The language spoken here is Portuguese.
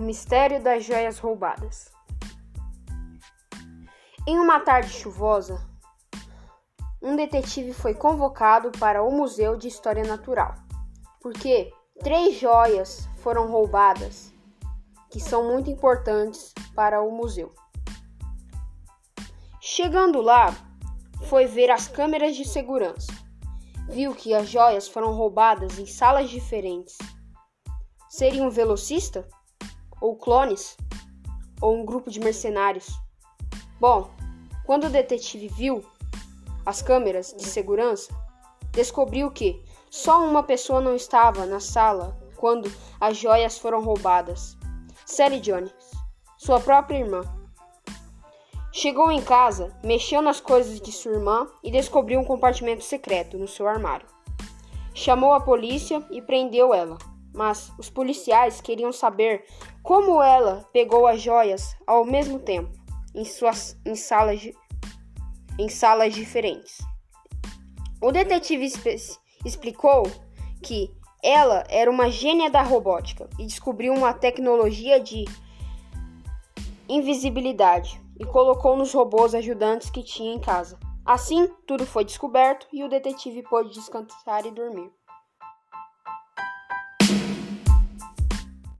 mistério das joias roubadas. Em uma tarde chuvosa, um detetive foi convocado para o Museu de História Natural, porque três joias foram roubadas que são muito importantes para o museu. Chegando lá, foi ver as câmeras de segurança. Viu que as joias foram roubadas em salas diferentes. Seria um velocista? Ou clones? Ou um grupo de mercenários? Bom, quando o detetive viu as câmeras de segurança, descobriu que só uma pessoa não estava na sala quando as joias foram roubadas. Sally Jones, sua própria irmã. Chegou em casa, mexeu nas coisas de sua irmã e descobriu um compartimento secreto no seu armário. Chamou a polícia e prendeu ela, mas os policiais queriam saber como ela pegou as joias ao mesmo tempo em suas em salas em salas diferentes. O detetive explicou que ela era uma gênia da robótica e descobriu uma tecnologia de invisibilidade e colocou nos robôs ajudantes que tinha em casa. Assim, tudo foi descoberto e o detetive pôde descansar e dormir.